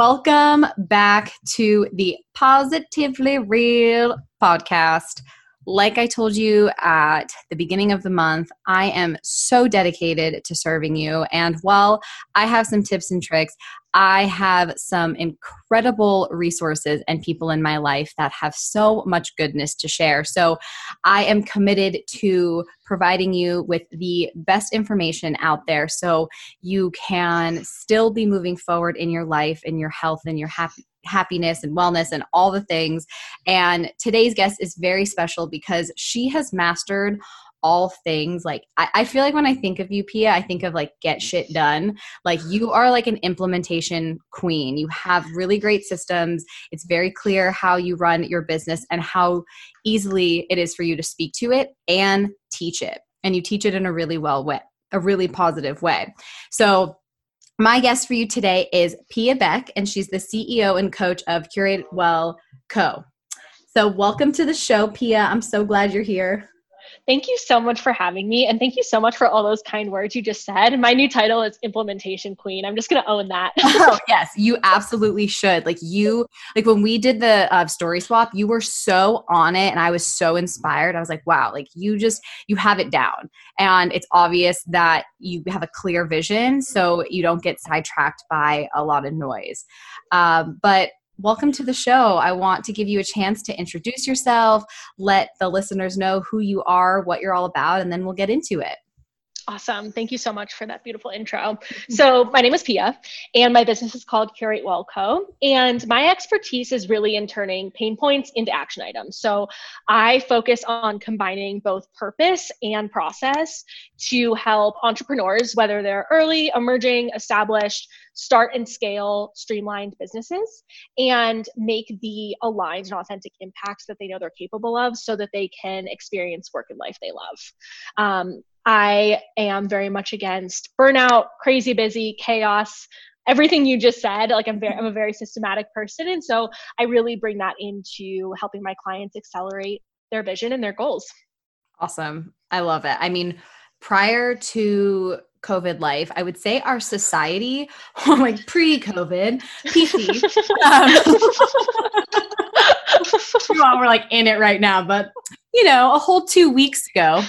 Welcome back to the Positively Real podcast. Like I told you at the beginning of the month, I am so dedicated to serving you. And while I have some tips and tricks, I have some incredible resources and people in my life that have so much goodness to share. So I am committed to providing you with the best information out there so you can still be moving forward in your life, in your health, and your happy happiness and wellness and all the things. And today's guest is very special because she has mastered all things. Like I, I, feel like when i think of you pia i think of like get shit done. Like you are like an implementation queen. You have really great systems. It's very clear how you run your business and how easily it is for you to speak to it and teach it. And you teach it in a really well way a really positive way. So my guest for you today is Pia Beck, and she's the CEO and coach of Curate Well Co. So, welcome to the show, Pia. I'm so glad you're here. Thank you so much for having me. And thank you so much for all those kind words you just said. My new title is Implementation Queen. I'm just going to own that. oh, yes, you absolutely should. Like, you, like when we did the uh, story swap, you were so on it. And I was so inspired. I was like, wow, like you just, you have it down. And it's obvious that you have a clear vision. So you don't get sidetracked by a lot of noise. Um, but welcome to the show. I want to give you a chance to introduce yourself, let the listeners know who you are, what you're all about, and then we'll get into it. Awesome. Thank you so much for that beautiful intro. So, my name is Pia, and my business is called Curate Well Co. And my expertise is really in turning pain points into action items. So, I focus on combining both purpose and process to help entrepreneurs, whether they're early, emerging, established, start and scale streamlined businesses and make the aligned and authentic impacts that they know they're capable of so that they can experience work and life they love. Um, I am very much against burnout, crazy busy, chaos, everything you just said. Like I'm very, I'm a very systematic person, and so I really bring that into helping my clients accelerate their vision and their goals. Awesome, I love it. I mean, prior to COVID life, I would say our society, like pre-COVID, PC. um, we're like in it right now, but you know, a whole two weeks ago,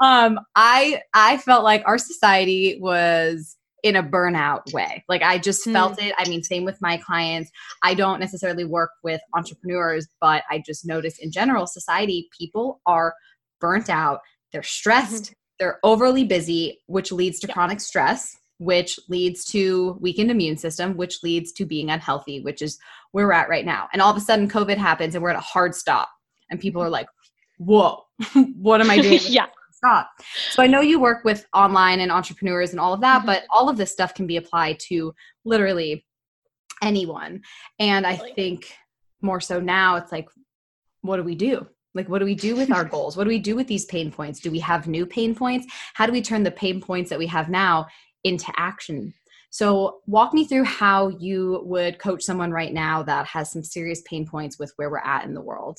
um, I I felt like our society was in a burnout way. Like I just hmm. felt mm. it. I mean, same with my clients. I don't necessarily work with entrepreneurs, but I just notice in general, society, people are burnt out. They're stressed. Mm-hmm. They're overly busy, which leads to chronic stress, which leads to weakened immune system, which leads to being unhealthy, which is where we're at right now. And all of a sudden, COVID happens, and we're at a hard stop, and people are like, "Whoa, what am I doing?" yeah So I know you work with online and entrepreneurs and all of that, mm-hmm. but all of this stuff can be applied to literally anyone. And I think more so now it's like, what do we do? Like, what do we do with our goals? What do we do with these pain points? Do we have new pain points? How do we turn the pain points that we have now into action? So, walk me through how you would coach someone right now that has some serious pain points with where we're at in the world.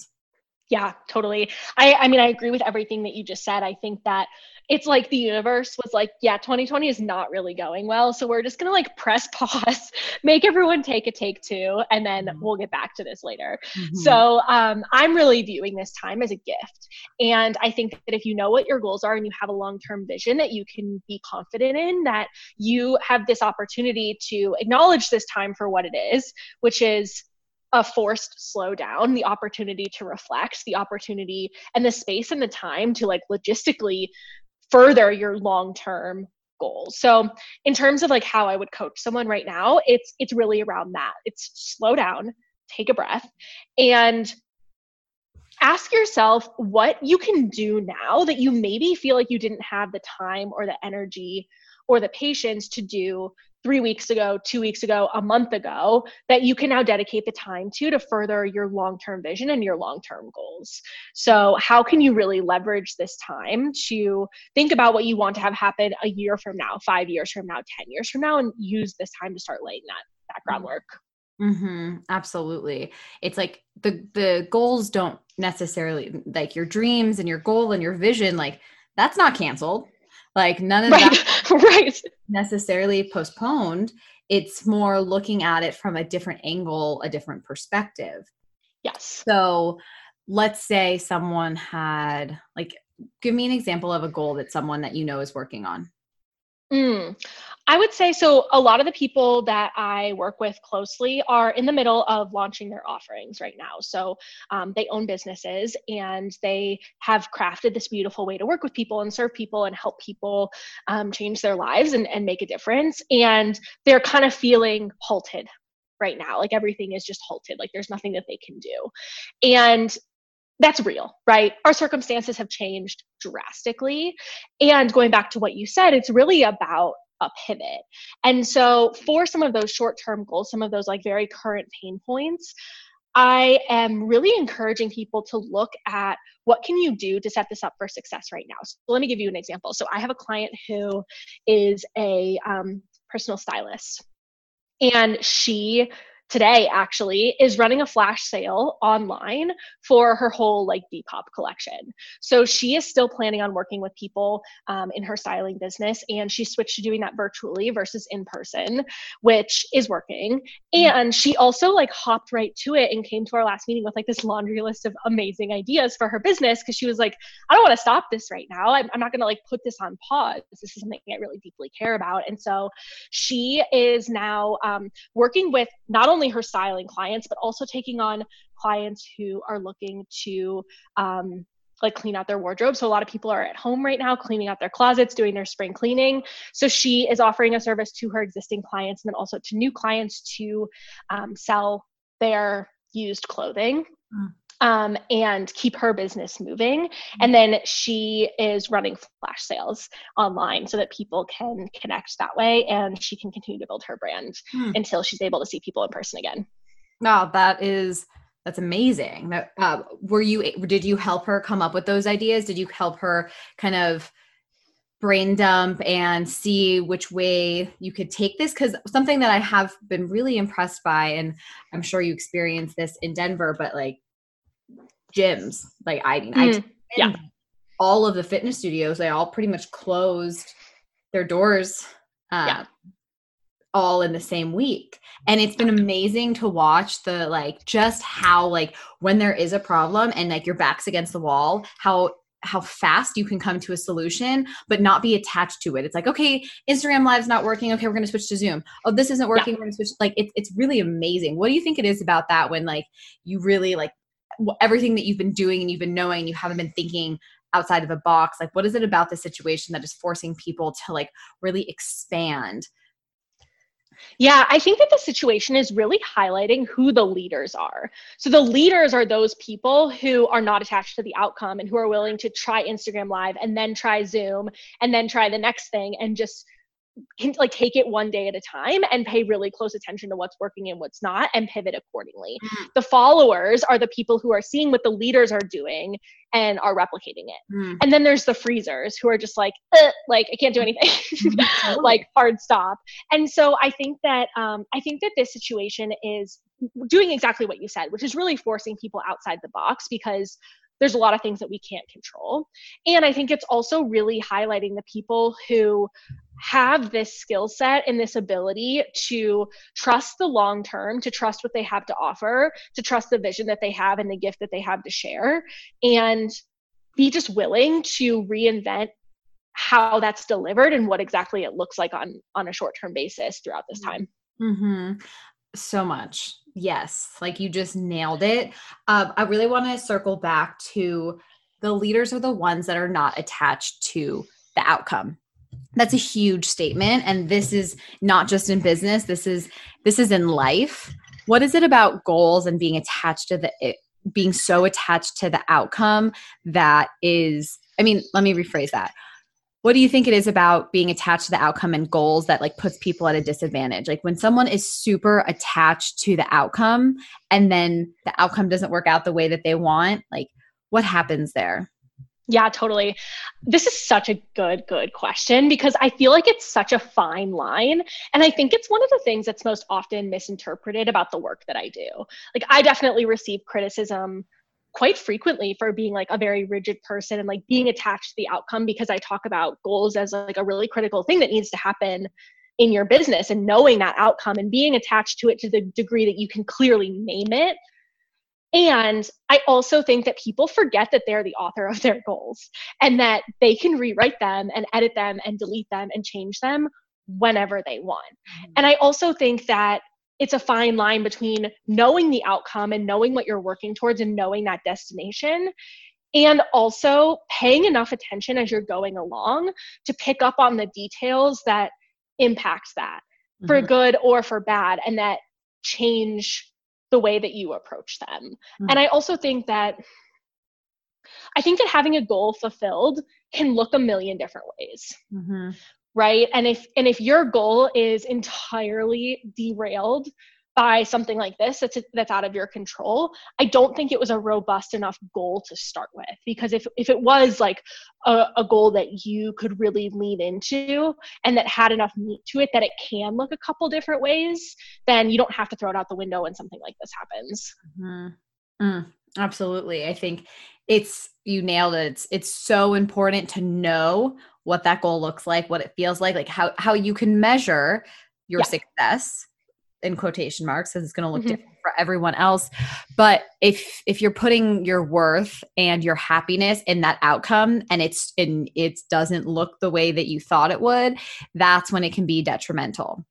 Yeah, totally. I I mean I agree with everything that you just said. I think that it's like the universe was like, yeah, 2020 is not really going well, so we're just going to like press pause, make everyone take a take two and then mm-hmm. we'll get back to this later. Mm-hmm. So, um I'm really viewing this time as a gift. And I think that if you know what your goals are and you have a long-term vision that you can be confident in that you have this opportunity to acknowledge this time for what it is, which is a forced slowdown, the opportunity to reflect, the opportunity and the space and the time to like logistically further your long-term goals. So in terms of like how I would coach someone right now, it's it's really around that. It's slow down, take a breath and ask yourself what you can do now that you maybe feel like you didn't have the time or the energy or the patience to do three weeks ago, two weeks ago, a month ago that you can now dedicate the time to to further your long term vision and your long term goals. So, how can you really leverage this time to think about what you want to have happen a year from now, five years from now, 10 years from now, and use this time to start laying that, that groundwork? Mm-hmm, absolutely. It's like the the goals don't necessarily like your dreams and your goal and your vision like that's not canceled. Like none of right. that right. necessarily postponed. It's more looking at it from a different angle, a different perspective. Yes. So let's say someone had like give me an example of a goal that someone that you know is working on. Mm. I would say so. A lot of the people that I work with closely are in the middle of launching their offerings right now. So um, they own businesses and they have crafted this beautiful way to work with people and serve people and help people um, change their lives and, and make a difference. And they're kind of feeling halted right now. Like everything is just halted, like there's nothing that they can do. And that's real, right? Our circumstances have changed drastically. And going back to what you said, it's really about a pivot. And so for some of those short-term goals, some of those like very current pain points, I am really encouraging people to look at what can you do to set this up for success right now. So let me give you an example. So I have a client who is a um, personal stylist, and she today actually is running a flash sale online for her whole like Depop collection. So she is still planning on working with people um, in her styling business, and she switched to doing that virtually versus in person, which is working. Mm-hmm. And she also like hopped right to it and came to our last meeting with like this laundry list of amazing ideas for her business because she was like, I don't want to stop this right now. I'm, I'm not going to like put this on pause. This is something I really deeply care about. And so she is now um, working with not only only her styling clients, but also taking on clients who are looking to um, like clean out their wardrobe. So a lot of people are at home right now cleaning out their closets, doing their spring cleaning. So she is offering a service to her existing clients and then also to new clients to um, sell their used clothing. Mm um, and keep her business moving. Mm-hmm. And then she is running flash sales online so that people can connect that way and she can continue to build her brand hmm. until she's able to see people in person again. Wow, that is that's amazing. That uh, were you did you help her come up with those ideas? Did you help her kind of brain dump and see which way you could take this because something that i have been really impressed by and i'm sure you experienced this in denver but like gyms like I mean mm, I yeah. all of the fitness studios. They all pretty much closed their doors uh, yeah. all in the same week. And it's been amazing to watch the like just how like when there is a problem and like your back's against the wall how how fast you can come to a solution but not be attached to it. It's like okay instagram live's not working. Okay we're going to switch to zoom. Oh this isn't working. Yeah. we're going to switch like it, it's really amazing. What do you think it is about that when like you really like everything that you've been doing and you've been knowing you haven't been thinking outside of a box like what is it about the situation that is forcing people to like really expand yeah, I think that the situation is really highlighting who the leaders are. So the leaders are those people who are not attached to the outcome and who are willing to try Instagram Live and then try Zoom and then try the next thing and just can like take it one day at a time and pay really close attention to what's working and what's not and pivot accordingly. Mm. The followers are the people who are seeing what the leaders are doing and are replicating it. Mm. And then there's the freezers who are just like, uh, like I can't do anything, like hard stop. And so I think that um, I think that this situation is doing exactly what you said, which is really forcing people outside the box because there's a lot of things that we can't control. And I think it's also really highlighting the people who have this skill set and this ability to trust the long term, to trust what they have to offer, to trust the vision that they have and the gift that they have to share, and be just willing to reinvent how that's delivered and what exactly it looks like on on a short term basis throughout this time. Mm-hmm. So much, yes. Like you just nailed it. Um, I really want to circle back to the leaders are the ones that are not attached to the outcome that's a huge statement and this is not just in business this is this is in life. What is it about goals and being attached to the it, being so attached to the outcome that is i mean let me rephrase that. What do you think it is about being attached to the outcome and goals that like puts people at a disadvantage? Like when someone is super attached to the outcome and then the outcome doesn't work out the way that they want like what happens there yeah, totally. This is such a good, good question because I feel like it's such a fine line. And I think it's one of the things that's most often misinterpreted about the work that I do. Like, I definitely receive criticism quite frequently for being like a very rigid person and like being attached to the outcome because I talk about goals as like a really critical thing that needs to happen in your business and knowing that outcome and being attached to it to the degree that you can clearly name it and I also think that people forget that they're the author of their goals and that they can rewrite them and edit them and delete them and change them whenever they want. Mm-hmm. And I also think that it's a fine line between knowing the outcome and knowing what you're working towards and knowing that destination and also paying enough attention as you're going along to pick up on the details that impact that mm-hmm. for good or for bad and that change the way that you approach them. Mm-hmm. And I also think that I think that having a goal fulfilled can look a million different ways. Mm-hmm. Right? And if and if your goal is entirely derailed by something like this that's that's out of your control i don't think it was a robust enough goal to start with. Because if if it was like a, a, goal that you could really lean into and that had enough meat to it that it can look a couple different ways then you don't have to throw it out the window when something like this happens. Mm-hmm. mm, absolutely. I think it's you nailed it. It's, it's so important to know what that goal looks like what it feels like like how how you can measure your yeah. success in quotation marks because it's going to look mm-hmm. different for everyone else. But if if you're putting your worth and your happiness in that outcome and it's and it doesn't look the way that you thought it would that's when it can be detrimental.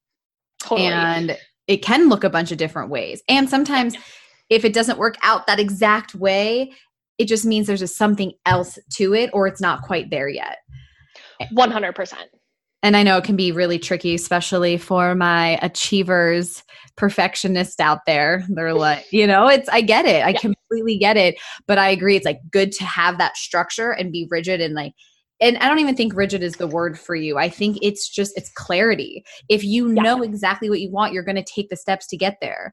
Totally. and it can look a bunch of different ways. And sometimes if it doesn't work out that exact way it just means there's just something else to it or it's not quite there yet. 100% and I know it can be really tricky, especially for my achievers, perfectionists out there. They're like, you know, it's, I get it. I yeah. completely get it. But I agree. It's like good to have that structure and be rigid and like, and I don't even think rigid is the word for you. I think it's just, it's clarity. If you yeah. know exactly what you want, you're going to take the steps to get there.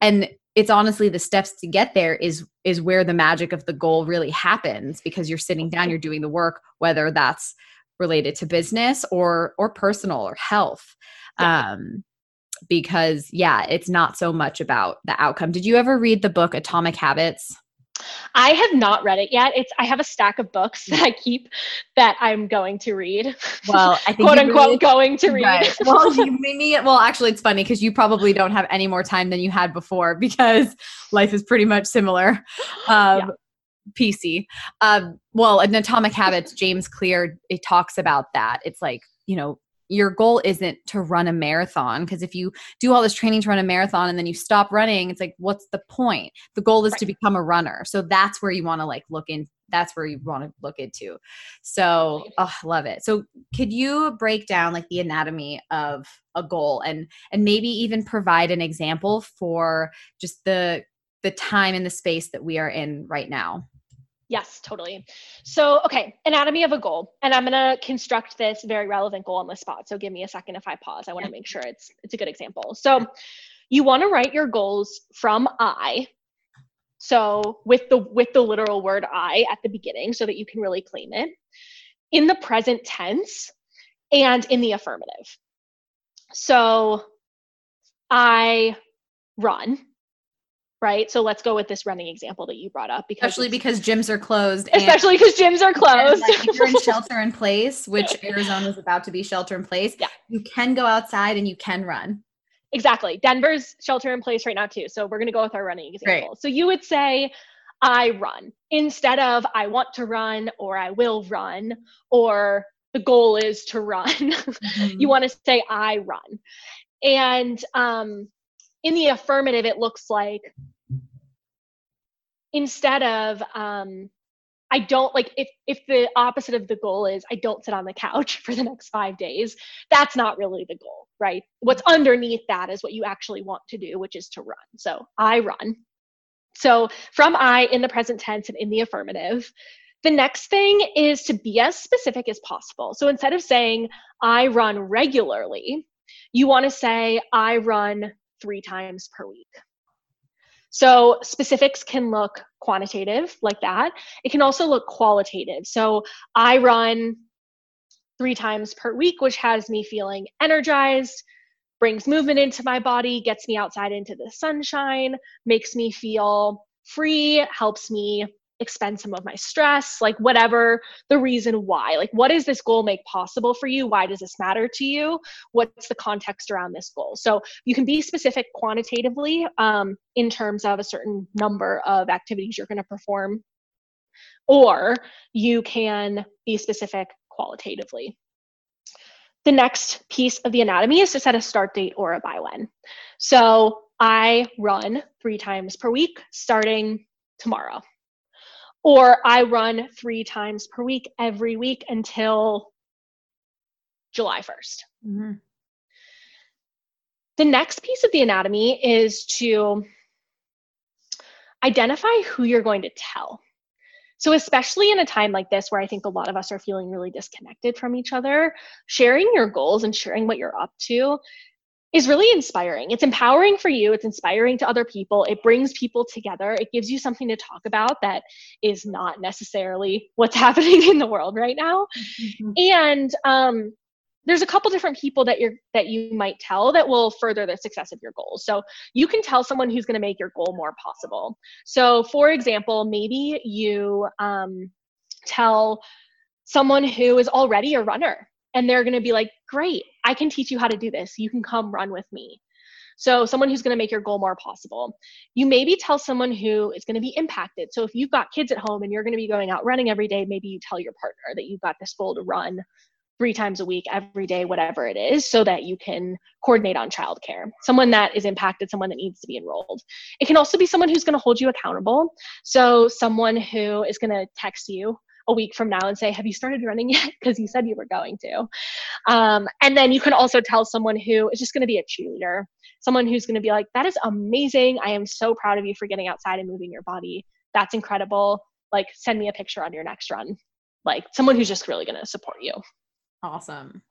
And it's honestly the steps to get there is is where the magic of the goal really happens because you're sitting down you're doing the work whether that's related to business or or personal or health yeah. um because yeah it's not so much about the outcome did you ever read the book atomic habits I have not read it yet. It's I have a stack of books that I keep that I'm going to read. Well, I think quote unquote really, going to read. Right. Well, you well, actually it's funny because you probably don't have any more time than you had before because life is pretty much similar. Um, yeah. PC. Um, well, in Atomic Habits, James Clear it talks about that. It's like you know your goal isn't to run a marathon because if you do all this training to run a marathon and then you stop running it's like what's the point the goal is right. to become a runner so that's where you want to like look in that's where you want to look into so oh, love it so could you break down like the anatomy of a goal and and maybe even provide an example for just the the time and the space that we are in right now Yes, totally. So, okay, anatomy of a goal, and I'm gonna construct this very relevant goal on the spot. So, give me a second if I pause. I want to make sure it's it's a good example. So, you want to write your goals from I. So, with the with the literal word I at the beginning, so that you can really claim it in the present tense and in the affirmative. So, I run right? So let's go with this running example that you brought up because especially because gyms are closed. Especially because gyms are closed. Like if you're in shelter in place, which Arizona is about to be shelter in place, yeah. you can go outside and you can run. Exactly. Denver's shelter in place right now too. So we're gonna go with our running example. Great. So you would say I run instead of I want to run or I will run or the goal is to run. Mm-hmm. you want to say I run. And um, in the affirmative, it looks like instead of um, I don't like if if the opposite of the goal is I don't sit on the couch for the next 5 days, that's not really the goal, right? What's underneath that is what you actually want to do, which is to run. So, I run. So, from I in the present tense and in the affirmative, The next thing is to be as specific as possible. So instead of saying, I run regularly, you want to say, I run three times per week. So specifics can look quantitative like that. It can also look qualitative. So I run three times per week, which has me feeling energized, brings movement into my body, gets me outside into the sunshine, makes me feel free, helps me expend some of my stress, like whatever the reason why. Like, what does this goal make possible for you? Why does this matter to you? What's the context around this goal? So, you can be specific quantitatively um, in terms of a certain number of activities you're going to perform, or you can be specific qualitatively. The next piece of the anatomy is to set a start date or a by when. So, I run three times per week starting tomorrow or I run three times per week every week until July 1st. Mm-hmm. The next piece of the anatomy is to identify who you're going to tell. So, especially in a time like this where I think a lot of us are feeling really disconnected from each other, sharing your goals and sharing what you're up to is really inspiring. It's empowering for you, it's inspiring to other people. It brings people together. It gives you something to talk about that is not necessarily what's happening in the world right now. Mm-hmm. And um, there's a couple different people that you're that you might tell that will further the success of your goals. So you can tell someone who's going to make your goal more possible. So for example, maybe you um, tell someone who is already a runner and they're going to be like great i can teach you how to do this. You can come run with me. So someone who's going to make your goal more possible. You maybe tell someone who is going to be impacted. So if you've got kids at home and you're going to be going out running every day maybe you tell your partner that you've got this goal to run three times a week every day whatever it is so that you can coordinate on childcare. Someone that is impacted someone that needs to be enrolled. It can also be someone who's going to hold you accountable. So someone who is going to text you a week from now and say, Have you started running yet? Because you said you were going to. Um, and then you can also tell someone who is just going to be a cheerleader, someone who's going to be like, That is amazing. I am so proud of you for getting outside and moving your body. That's incredible. Like, send me a picture on your next run. Like, someone who's just really going to support you. Awesome.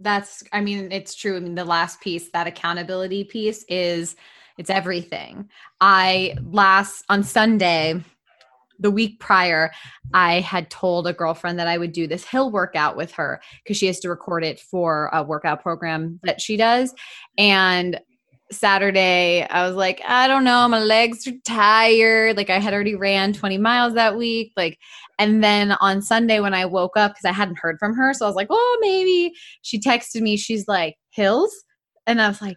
That's, I mean, it's true. I mean, the last piece, that accountability piece is it's everything. I last on Sunday, the week prior, I had told a girlfriend that I would do this hill workout with her because she has to record it for a workout program that she does. And Saturday, I was like, I don't know, my legs are tired. Like I had already ran 20 miles that week. Like, and then on Sunday when I woke up, because I hadn't heard from her, so I was like, oh, maybe she texted me. She's like, hills, and I was like,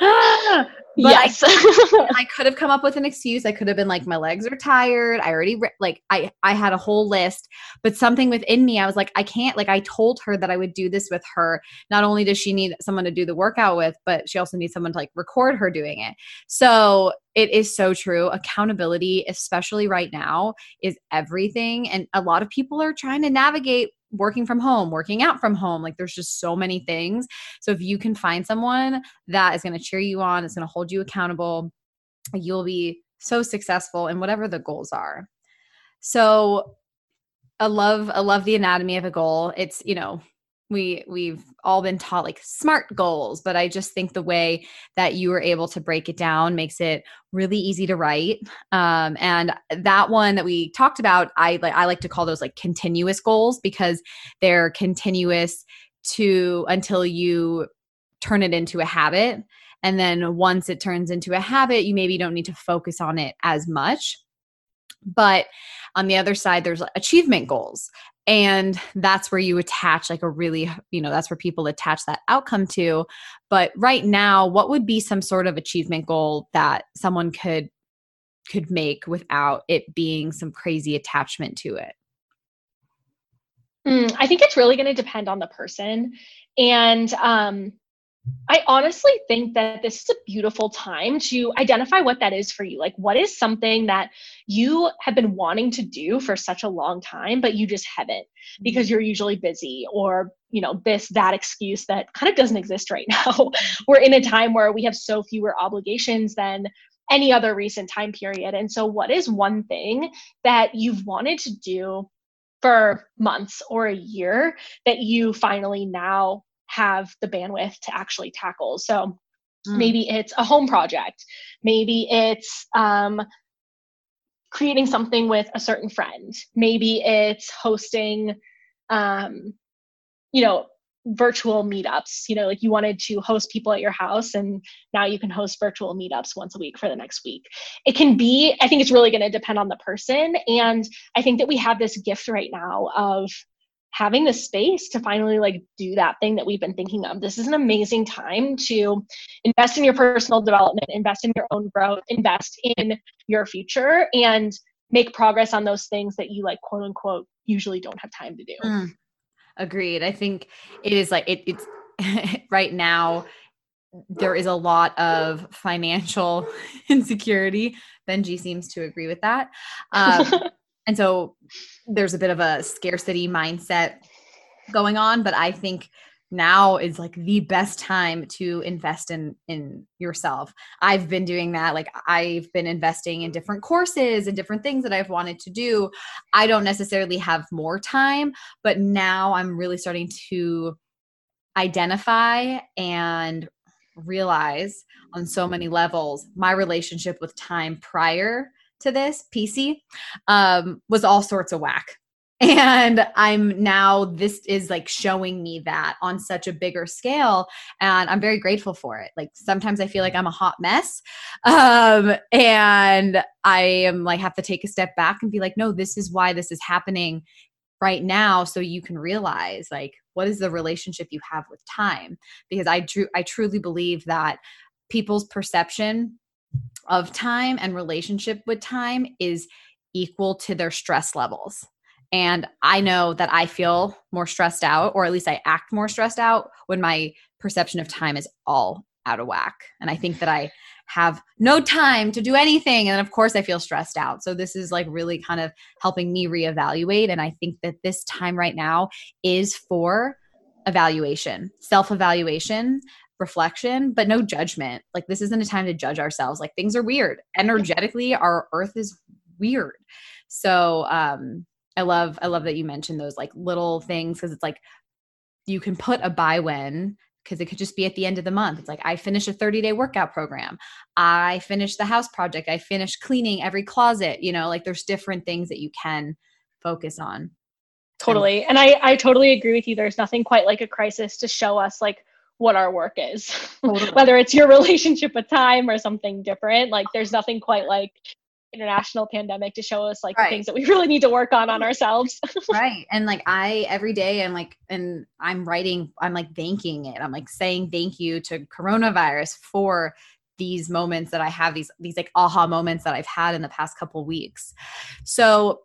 yes. I, I, could have come up with an excuse. I could have been like, my legs are tired. I already re-, like I I had a whole list, but something within me, I was like, I can't. Like I told her that I would do this with her. Not only does she need someone to do the workout with, but she also needs someone to like record her doing it. So it is so true. Accountability, especially right now, is everything. And a lot of people are trying to navigate working from home, working out from home. Like there's just so many things. So if you can find someone that is going to cheer you on, is going to hold you accountable, you'll be so successful in whatever the goals are. So I love I love the anatomy of a goal. It's, you know, we we've all been taught like smart goals but i just think the way that you were able to break it down makes it really easy to write. Um, and that one that we talked about i like i like to call those like continuous goals because they're continuous to until you turn it into a habit. And then once it turns into a habit you maybe don't need to focus on it as much. But on the other side there's achievement goals. And that's where you attach like a really you know that's where people attach that outcome to. But right now what would be some sort of achievement goal that someone could could make without it being some crazy attachment to it? Mm, i think it's really going to depend on the person. And um I honestly think that this is a beautiful time to identify what that is for you. Like, what is something that you have been wanting to do for such a long time, but you just haven't mm-hmm. because you're usually busy or, you know, this, that excuse that kind of doesn't exist right now. We're in a time where we have so fewer obligations than any other recent time period. And so, what is one thing that you've wanted to do for months or a year that you finally now have the bandwidth to actually tackle. So mm. maybe it's a home project, maybe it's um, creating something with a certain friend, maybe it's hosting, um, you know, virtual meetups. You know like you wanted to host people at your house and now you can host virtual meetups once a week for the next week. It can be i think it's really going to depend on the person. And i think that we have this gift right now of having the space to finally like do that thing that we've been thinking of this is an amazing time to invest in your personal development invest in your own growth invest in your future and make progress on those things that you like quote unquote usually don't have time to do mm. Agreed. I think it is like it, it's right now there is a lot of financial insecurity. Benji seems to agree with that. Um, and so there's a bit of a scarcity mindset going on, but I think now is like the best time to invest in in yourself. I've been doing that like i've been investing in different courses and different things that i've wanted to do. I don't necessarily have more time but now i'm really starting to identify and realize on so many levels my relationship with time prior to this pc um, was all sorts of whack. And i'm now this is like showing me that on such a bigger scale and i'm very grateful for it. Like sometimes i feel like i'm a hot mess um and i am like have to take a step back and be like no this is why this is happening right now so you can realize like what is the relationship you have with time. Because i drew i truly believe that people's perception of time and relationship with time is equal to their stress levels and I know that I feel more stressed out, or at least I act more stressed out when my perception of time is all out of whack. And I think that I have no time to do anything. And of course, I feel stressed out. So this is like really kind of helping me reevaluate. And I think that this time right now is for evaluation, self evaluation, reflection, but no judgment. Like this isn't a time to judge ourselves. Like things are weird. Energetically, our earth is weird. So, um, I love I love that you mentioned those like little things because it's like you can put a by when because it could just be at the end of the month. It's like I finished a 30 day workout program. I finished the house project. I finished cleaning every closet. You know, like there's different things that you can focus on. Totally. And I, I totally agree with you. There's nothing quite like a crisis to show us like what our work is, totally. whether it's your relationship with time or something different. Like there's nothing quite like international pandemic to show us like right. the things that we really need to work on on ourselves right and like i every day i'm like and i'm writing i'm like thanking it i'm like saying thank you to coronavirus for these moments that i have these these like aha moments that i've had in the past couple weeks so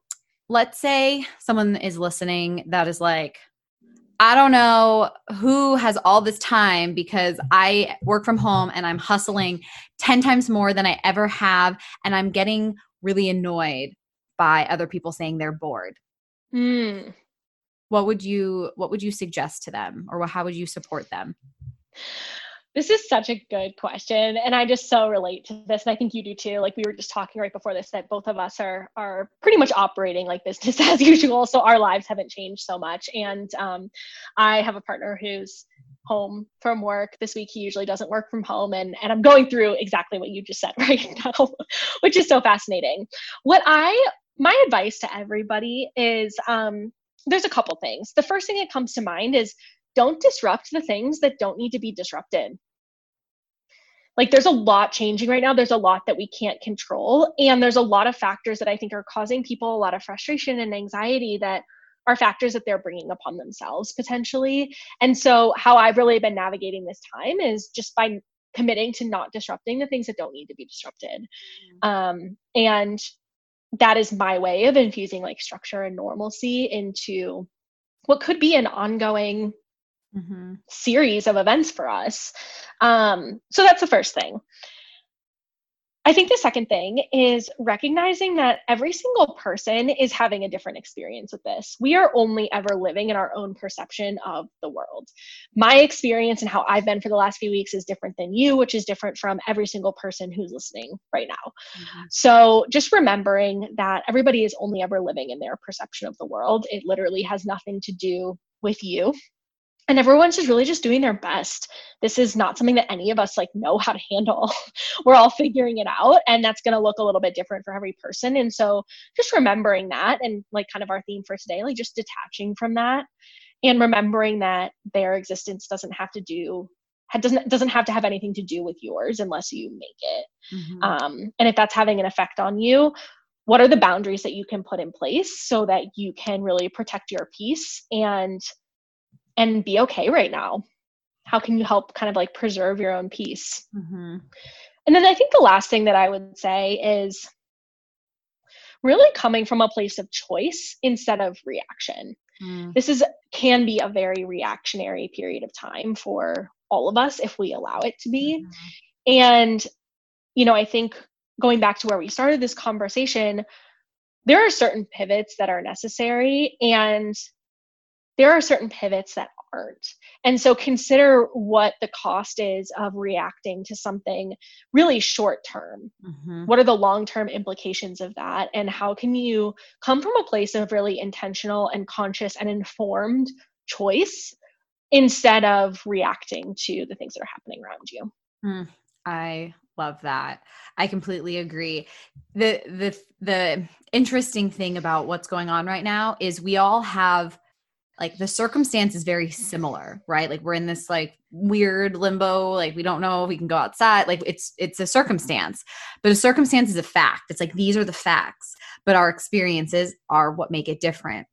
let's say someone is listening that is like I don't know who has all this time because I work from home and I'm hustling 10 times more than I ever have. And I'm getting really annoyed by other people saying they're bored. Mm. What would you what would you suggest to them or how would you support them? This is such a good question. And I just so relate to this. And I think you do too. Like we were just talking right before this that both of us are are pretty much operating like business as usual. So our lives haven't changed so much. And um, I have a partner who's home from work this week he usually doesn't work from home and and i'm going through exactly what you just said right now which is so fascinating what i my advice to everybody is um there's a couple things the first thing that comes to mind is don't disrupt the things that don't need to be disrupted. Like there's a lot changing right now. There's a lot that we can't control. And there's a lot of factors that I think are causing people a lot of frustration and anxiety that are factors that they're bringing upon themselves potentially. And so, how I've really been navigating this time is just by committing to not disrupting the things that don't need to be disrupted. Mm-hmm. Um, and that is my way of infusing like structure and normalcy into what could be an ongoing mm-hmm. series of events for us. Um, so that's the first thing. I think the second thing is recognizing that every single person is having a different experience with this. We are only ever living in our own perception of the world. My experience and how I've been for the last few weeks is different than you, which is different from every single person who's listening right now. Mm-hmm. So just remembering that everybody is only ever living in their perception of the world. It literally has nothing to do with you and everyone's just really just doing their best. This is not something that any of us like know how to handle. We're all figuring it out and that's going to look a little bit different for every person and so just remembering that and like kind of our theme for today like just detaching from that and remembering that their existence doesn't have to do doesn't doesn't have to have anything to do with yours unless you make it. Mm-hmm. um, and if that's having an effect on you what are the boundaries that you can put in place so that you can really protect your peace and and be okay right now how can you help kind of like preserve your own peace mm-hmm. and then i think the last thing that i would say is really coming from a place of choice instead of reaction mm. this is can be a very reactionary period of time for all of us if we allow it to be mm-hmm. and you know i think going back to where we started this conversation there are certain pivots that are necessary and there are certain pivots that aren't. And so consider what the cost is of reacting to something really short term. Mm-hmm. What are the long term implications of that? And how can you come from a place of really intentional and conscious and informed choice instead of reacting to the things that are happening around you? Mm, I love that. I completely agree. The the the interesting thing about what's going on right now is we all have like the circumstance is very similar right? Like we're in this like weird limbo like we don't know if we can go outside like it's it's a circumstance but a circumstance is a fact. It's like these are the facts but our experiences are what make it different.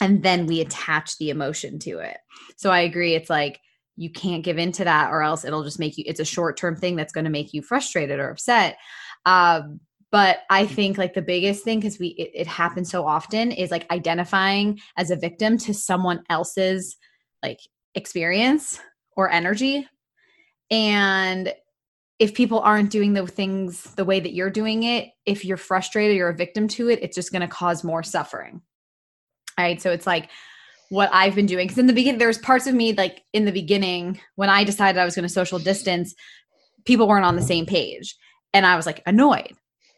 And then we attach the emotion to it. So i agree it's like you can't give into that or else it'll just make you it's a short term thing that's going to make you frustrated or upset. Um, but i mm-hmm. think like the biggest thing because we it, it, happens so often is like identifying as a victim to someone else's like experience or energy. And if people aren't doing the things the way that you're doing it if you're frustrated you're a victim to it it's just going to cause more suffering. Right? So it's like what i've been doing because in the beginning there's parts of me like in the beginning when i decided i was going to social distance people weren't on the same page. And i was like annoyed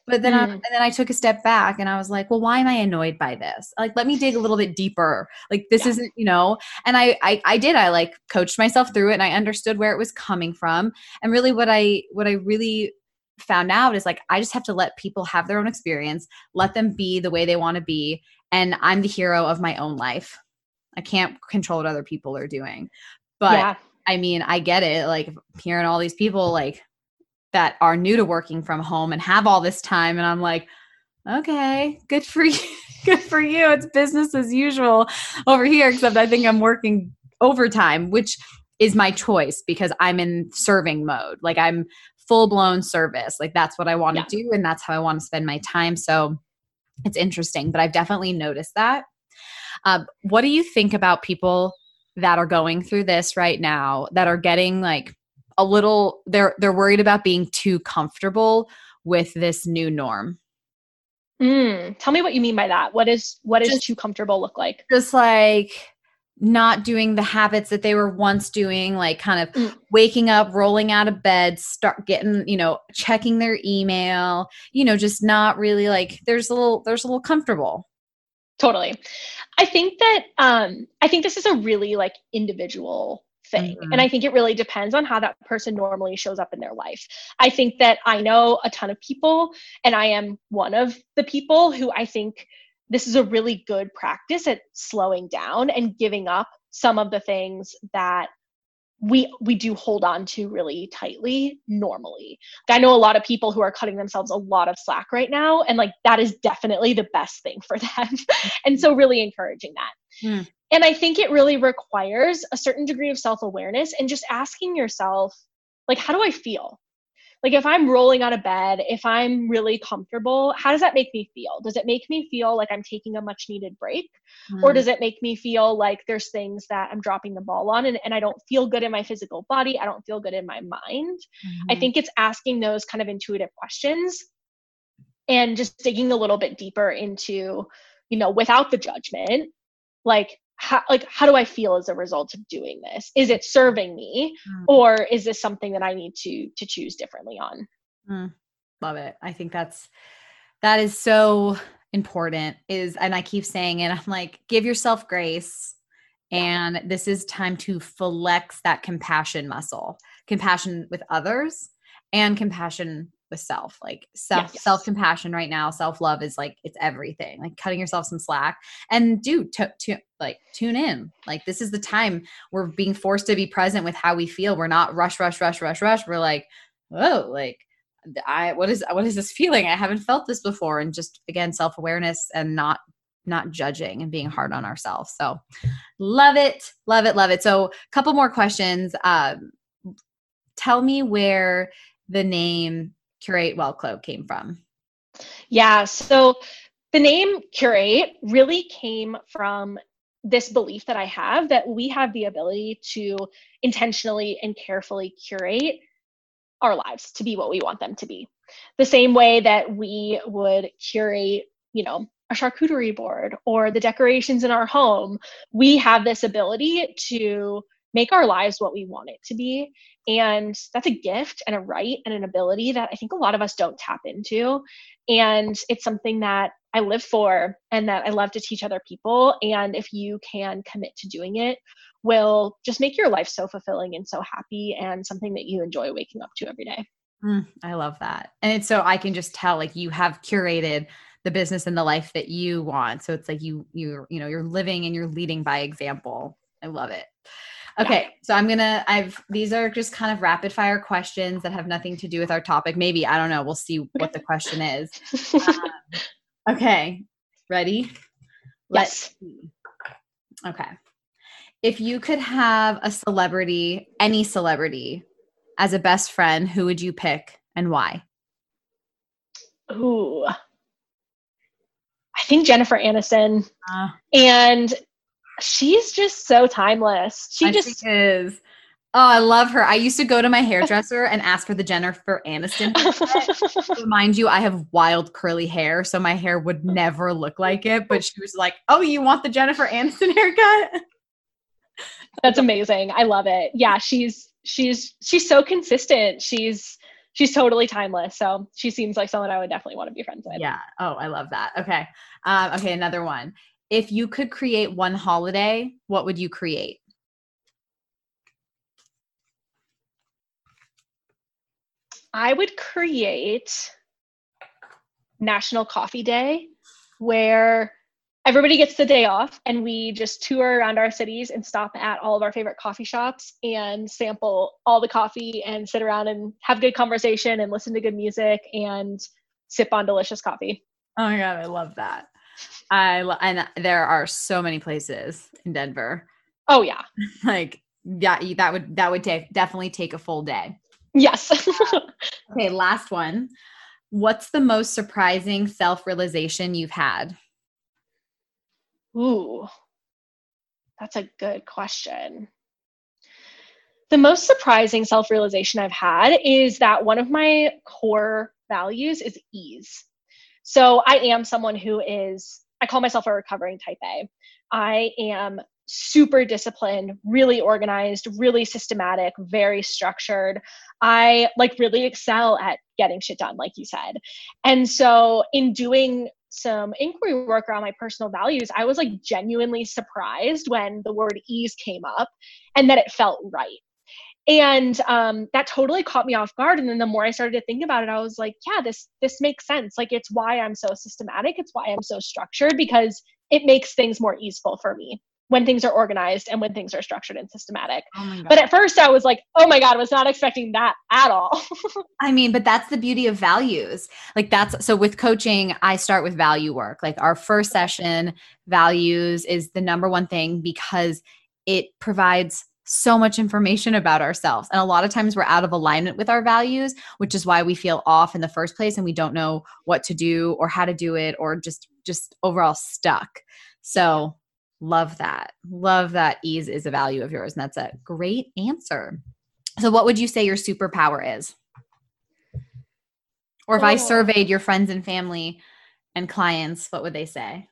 but then, mm. I, and then I took a step back and I was like, well, why am I annoyed by this? Like, let me dig a little bit deeper. Like, this yeah. isn't, you know. And I, I, I did. I like coached myself through it, and I understood where it was coming from. And really, what I, what I really found out is like, I just have to let people have their own experience, let them be the way they want to be, and I'm the hero of my own life. I can't control what other people are doing, but. Yeah. I mean, I get it. Like hearing all these people like that are new to working from home and have all this time. And i'm like okay good for you good for you. It's business as usual over here except i think i'm working overtime which is my choice because i'm in serving mode. Like i'm full blown service. Like that's what i want to yeah. do and that's how i want to spend my time. So it's interesting but i've definitely noticed that. Um, what do you think about people that are going through this right now that are getting like a little they're they're worried about being too comfortable with this new norm. Mm, tell me what you mean by that. What is what just, too comfortable look like? Just like not doing the habits that they were once doing, like kind of mm. waking up, rolling out of bed, start getting, you know, checking their email, you know, just not really like there's a little there's a little comfortable. Totally. I think that um I think this is a really like individual thing. Mm-hmm. And I think it really depends on how that person normally shows up in their life. I think that I know a ton of people, and I am one of the people who I think this is a really good practice at slowing down and giving up some of the things that we we do hold on to really tightly normally. I know a lot of people who are cutting themselves a lot of slack right now and like that is definitely the best thing for them. and so really encouraging that. Mm. And I think it really requires a certain degree of self-awareness and just asking yourself like how do I feel? like if i'm rolling out of bed if i'm really comfortable how does that make me feel does it make me feel like i'm taking a much needed break mm. or does it make me feel like there's things that i'm dropping the ball on and, and i don't feel good in my physical body i don't feel good in my mind mm-hmm. i think it's asking those kind of intuitive questions and just digging a little bit deeper into you know without the judgment like how like how do i feel as a result of doing this is it serving me mm. or is this something that i need to to choose differently on mm. love it i think that's that is so important is and i keep saying it i'm like give yourself grace and this is time to flex that compassion muscle compassion with others and compassion with self like self yes. self compassion right now self love is like it's everything like cutting yourself some slack. And do to, to like tune in like this is the time we're being forced to be present with how we feel. We're not rush rush rush rush rush. We're like oh like i what is what is this feeling? I haven't felt this before. And just again self awareness and not not judging and being hard on ourselves. So love it love it love it. So a couple more questions. Um tell me where the name Curate Well Club came from? Yeah, so the name Curate really came from this belief that I have that we have the ability to intentionally and carefully curate our lives to be what we want them to be. The same way that we would curate, you know, a charcuterie board or the decorations in our home, we have this ability to make our lives what we want it to be. And that's a gift and a right and an ability that I think a lot of us don't tap into. And it's something that I live for and that I love to teach other people. And if you can commit to doing it, will just make your life so fulfilling and so happy and something that you enjoy waking up to every day. Mm, I love that. And it's so I can just tell like you have curated the business and the life that you want. So it's like you you you know, you're living and you're leading by example. I love it. Okay, yeah. so I'm gonna. I've these are just kind of rapid fire questions that have nothing to do with our topic. Maybe I don't know. We'll see what the question is. um, okay, ready? Let's yes. See. Okay. If you could have a celebrity, any celebrity, as a best friend, who would you pick and why? Ooh. I think Jennifer Aniston. Uh, and she's just so timeless. She I just is. Oh, I love her. I used to go to my hairdresser and ask for the Jennifer Aniston. mind you, I have wild curly hair, so my hair would never look like it. But she was like, "Oh, you want the Jennifer Aniston haircut?" That's amazing. I love it. Yeah, she's she's she's so consistent. She's she's totally timeless. So she seems like someone I would definitely want to be friends with. Yeah. Oh, I love that. Okay. Um, okay, another one if you could create one holiday, what would you create? I would create National Coffee Day where everybody gets the day off and we just tour around our cities and stop at all of our favorite coffee shops and sample all the coffee and sit around and have good conversation and listen to good music and sip on delicious coffee. Oh my god, I love that. I and there are so many places in Denver. Oh yeah. like yeah, that would that would take definitely take a full day. Yes. Uh, okay, last one. What's the most surprising self-realization you've had? Ooh. That's a good question. The most surprising self-realization I've had is that one of my core values is ease. So I am someone who is, I call myself a recovering type A. I am super disciplined, really organized, really systematic, very structured. I like really excel at getting shit done, like you said. And so in doing some inquiry work around my personal values, I was like genuinely surprised when the word ease came up and that it felt right and um, that totally caught me off guard. And then the more i started to think about it i was like yeah this this makes sense. Like it's why i'm so systematic. It's why i'm so structured because it makes things more easeful for me when things are organized and when things are structured and systematic. Oh but at first i was like oh my god i was not expecting that at all. I mean but that's the beauty of values. Like that's so with coaching i start with value work. Like our first session values is the number one thing because it provides so much information about ourselves. And a lot of times we're out of alignment with our values, which is why we feel off in the first place and we don't know what to do or how to do it or just just overall stuck. So, love that. Love that ease is a value of yours and that's a great answer. So what would you say your superpower is? Or if oh. I surveyed your friends and family and clients, what would they say?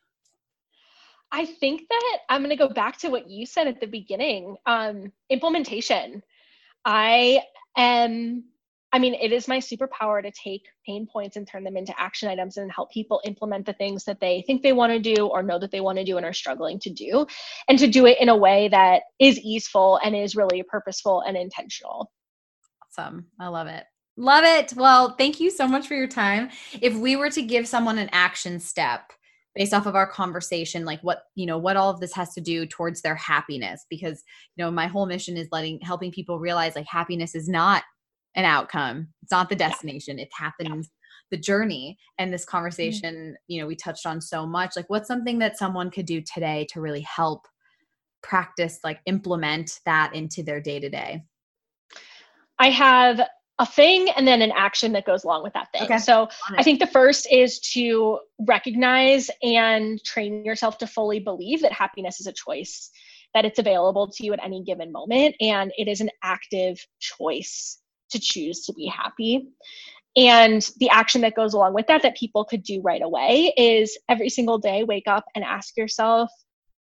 I think that I'm going to go back to what you said at the beginning um, implementation. I am, I mean, it is my superpower to take pain points and turn them into action items and help people implement the things that they think they want to do or know that they want to do and are struggling to do, and to do it in a way that is easeful and is really purposeful and intentional. Awesome. I love it. Love it. Well, thank you so much for your time. If we were to give someone an action step, based off of our conversation like what you know what all of this has to do towards their happiness because you know my whole mission is letting helping people realize like happiness is not an outcome it's not the destination yeah. it happens yeah. the journey and this mm-hmm. conversation mm-hmm. you know we touched on so much like what's something that someone could do today to really help practice like implement that into their day to day i have a thing and then an action that goes along with that thing. Okay. So I think the first is to recognize and train yourself to fully believe that happiness is a choice, that it's available to you at any given moment, and it is an active choice to choose to be happy. And the action that goes along with that, that people could do right away, is every single day wake up and ask yourself,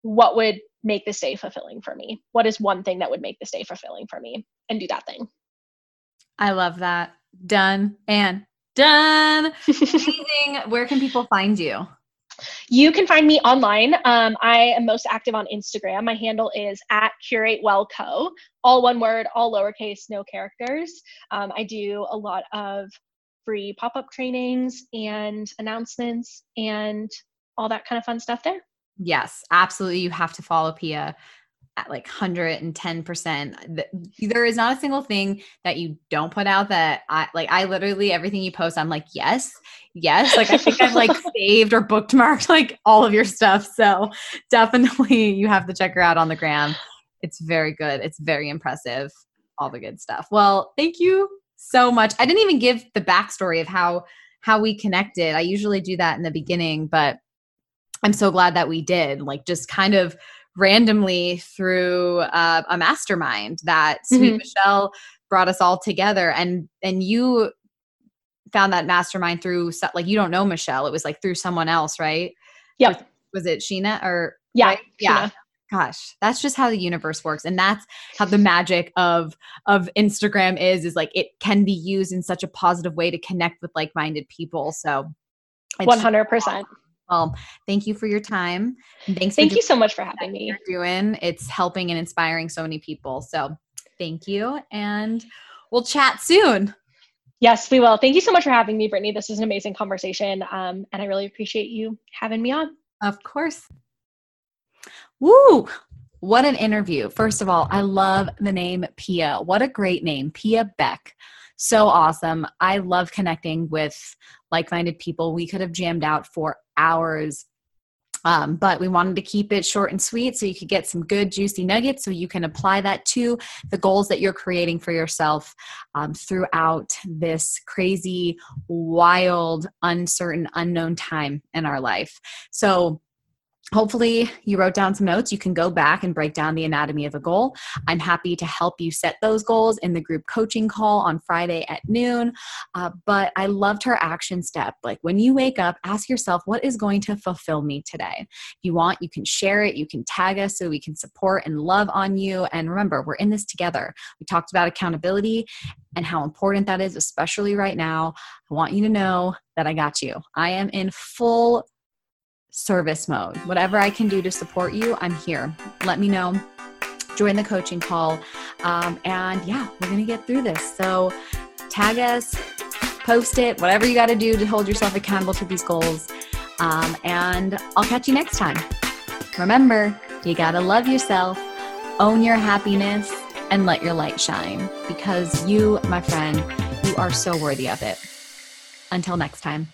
what would make this day fulfilling for me? What is one thing that would make this day fulfilling for me? And do that thing. I love that. Done and done. Amazing. Where can people find you? You can find me online. Um, I am most active on Instagram. My handle is at Curate Well Co. All one word, all lowercase, no characters. Um, I do a lot of free pop up trainings and announcements and all that kind of fun stuff there. Yes, absolutely. You have to follow Pia at like 110%. There is not a single thing that you don't put out that I like I literally everything you post I'm like, "Yes. Yes." Like I think I've like saved or bookmarked like all of your stuff. So, definitely you have to check her out on the gram. It's very good. It's very impressive. All the good stuff. Well, thank you so much. I didn't even give the backstory of how how we connected. I usually do that in the beginning, but I'm so glad that we did. Like just kind of randomly through uh, a mastermind that Sweet mm-hmm. Michelle brought us all together. And and you found that mastermind through like you don't know Michelle. It was like through someone else right? Yeah was, was, it Sheena or yeah right? yeah. Gosh that's just how the universe works. And that's how the magic of of instagram is is like it can be used in such a positive way to connect with like-minded people. So 100% well, thank you for your time. thanks. Thank you so much for having me. You're doing it's helping and inspiring so many people. So thank you, and we'll chat soon. Yes, we will. Thank you so much for having me, Brittany. This is an amazing conversation, um, and I really appreciate you having me on. Of course. Woo! What an interview. First of all, I love the name Pia. What a great name, Pia Beck so awesome. I love connecting with like minded people. We could have jammed out for hours. Um, but we wanted to keep it short and sweet so you could get some good, juicy nuggets so you can apply that to the goals that you're creating for yourself um, throughout this crazy, wild, uncertain, unknown time in our life. So, Hopefully, you wrote down some notes. You can go back and break down the anatomy of a goal. I'm happy to help you set those goals in the group coaching call on Friday at noon. Uh, but I loved her action step. Like when you wake up, ask yourself, what is going to fulfill me today? If you want, you can share it, you can tag us so we can support and love on you. And remember, we're in this together. We talked about accountability and how important that is, especially right now. I want you to know that I got you. I am in full service mode. Whatever I can do to support you, I'm here. Let me know. Join the coaching call. Um, and yeah, we're going to get through this. So tag us, post it, whatever you got to do to hold yourself accountable to these goals. Um, and I'll catch you next time. Remember, you got to love yourself, own your happiness, and let your light shine because you, my friend, you are so worthy of it. Until next time.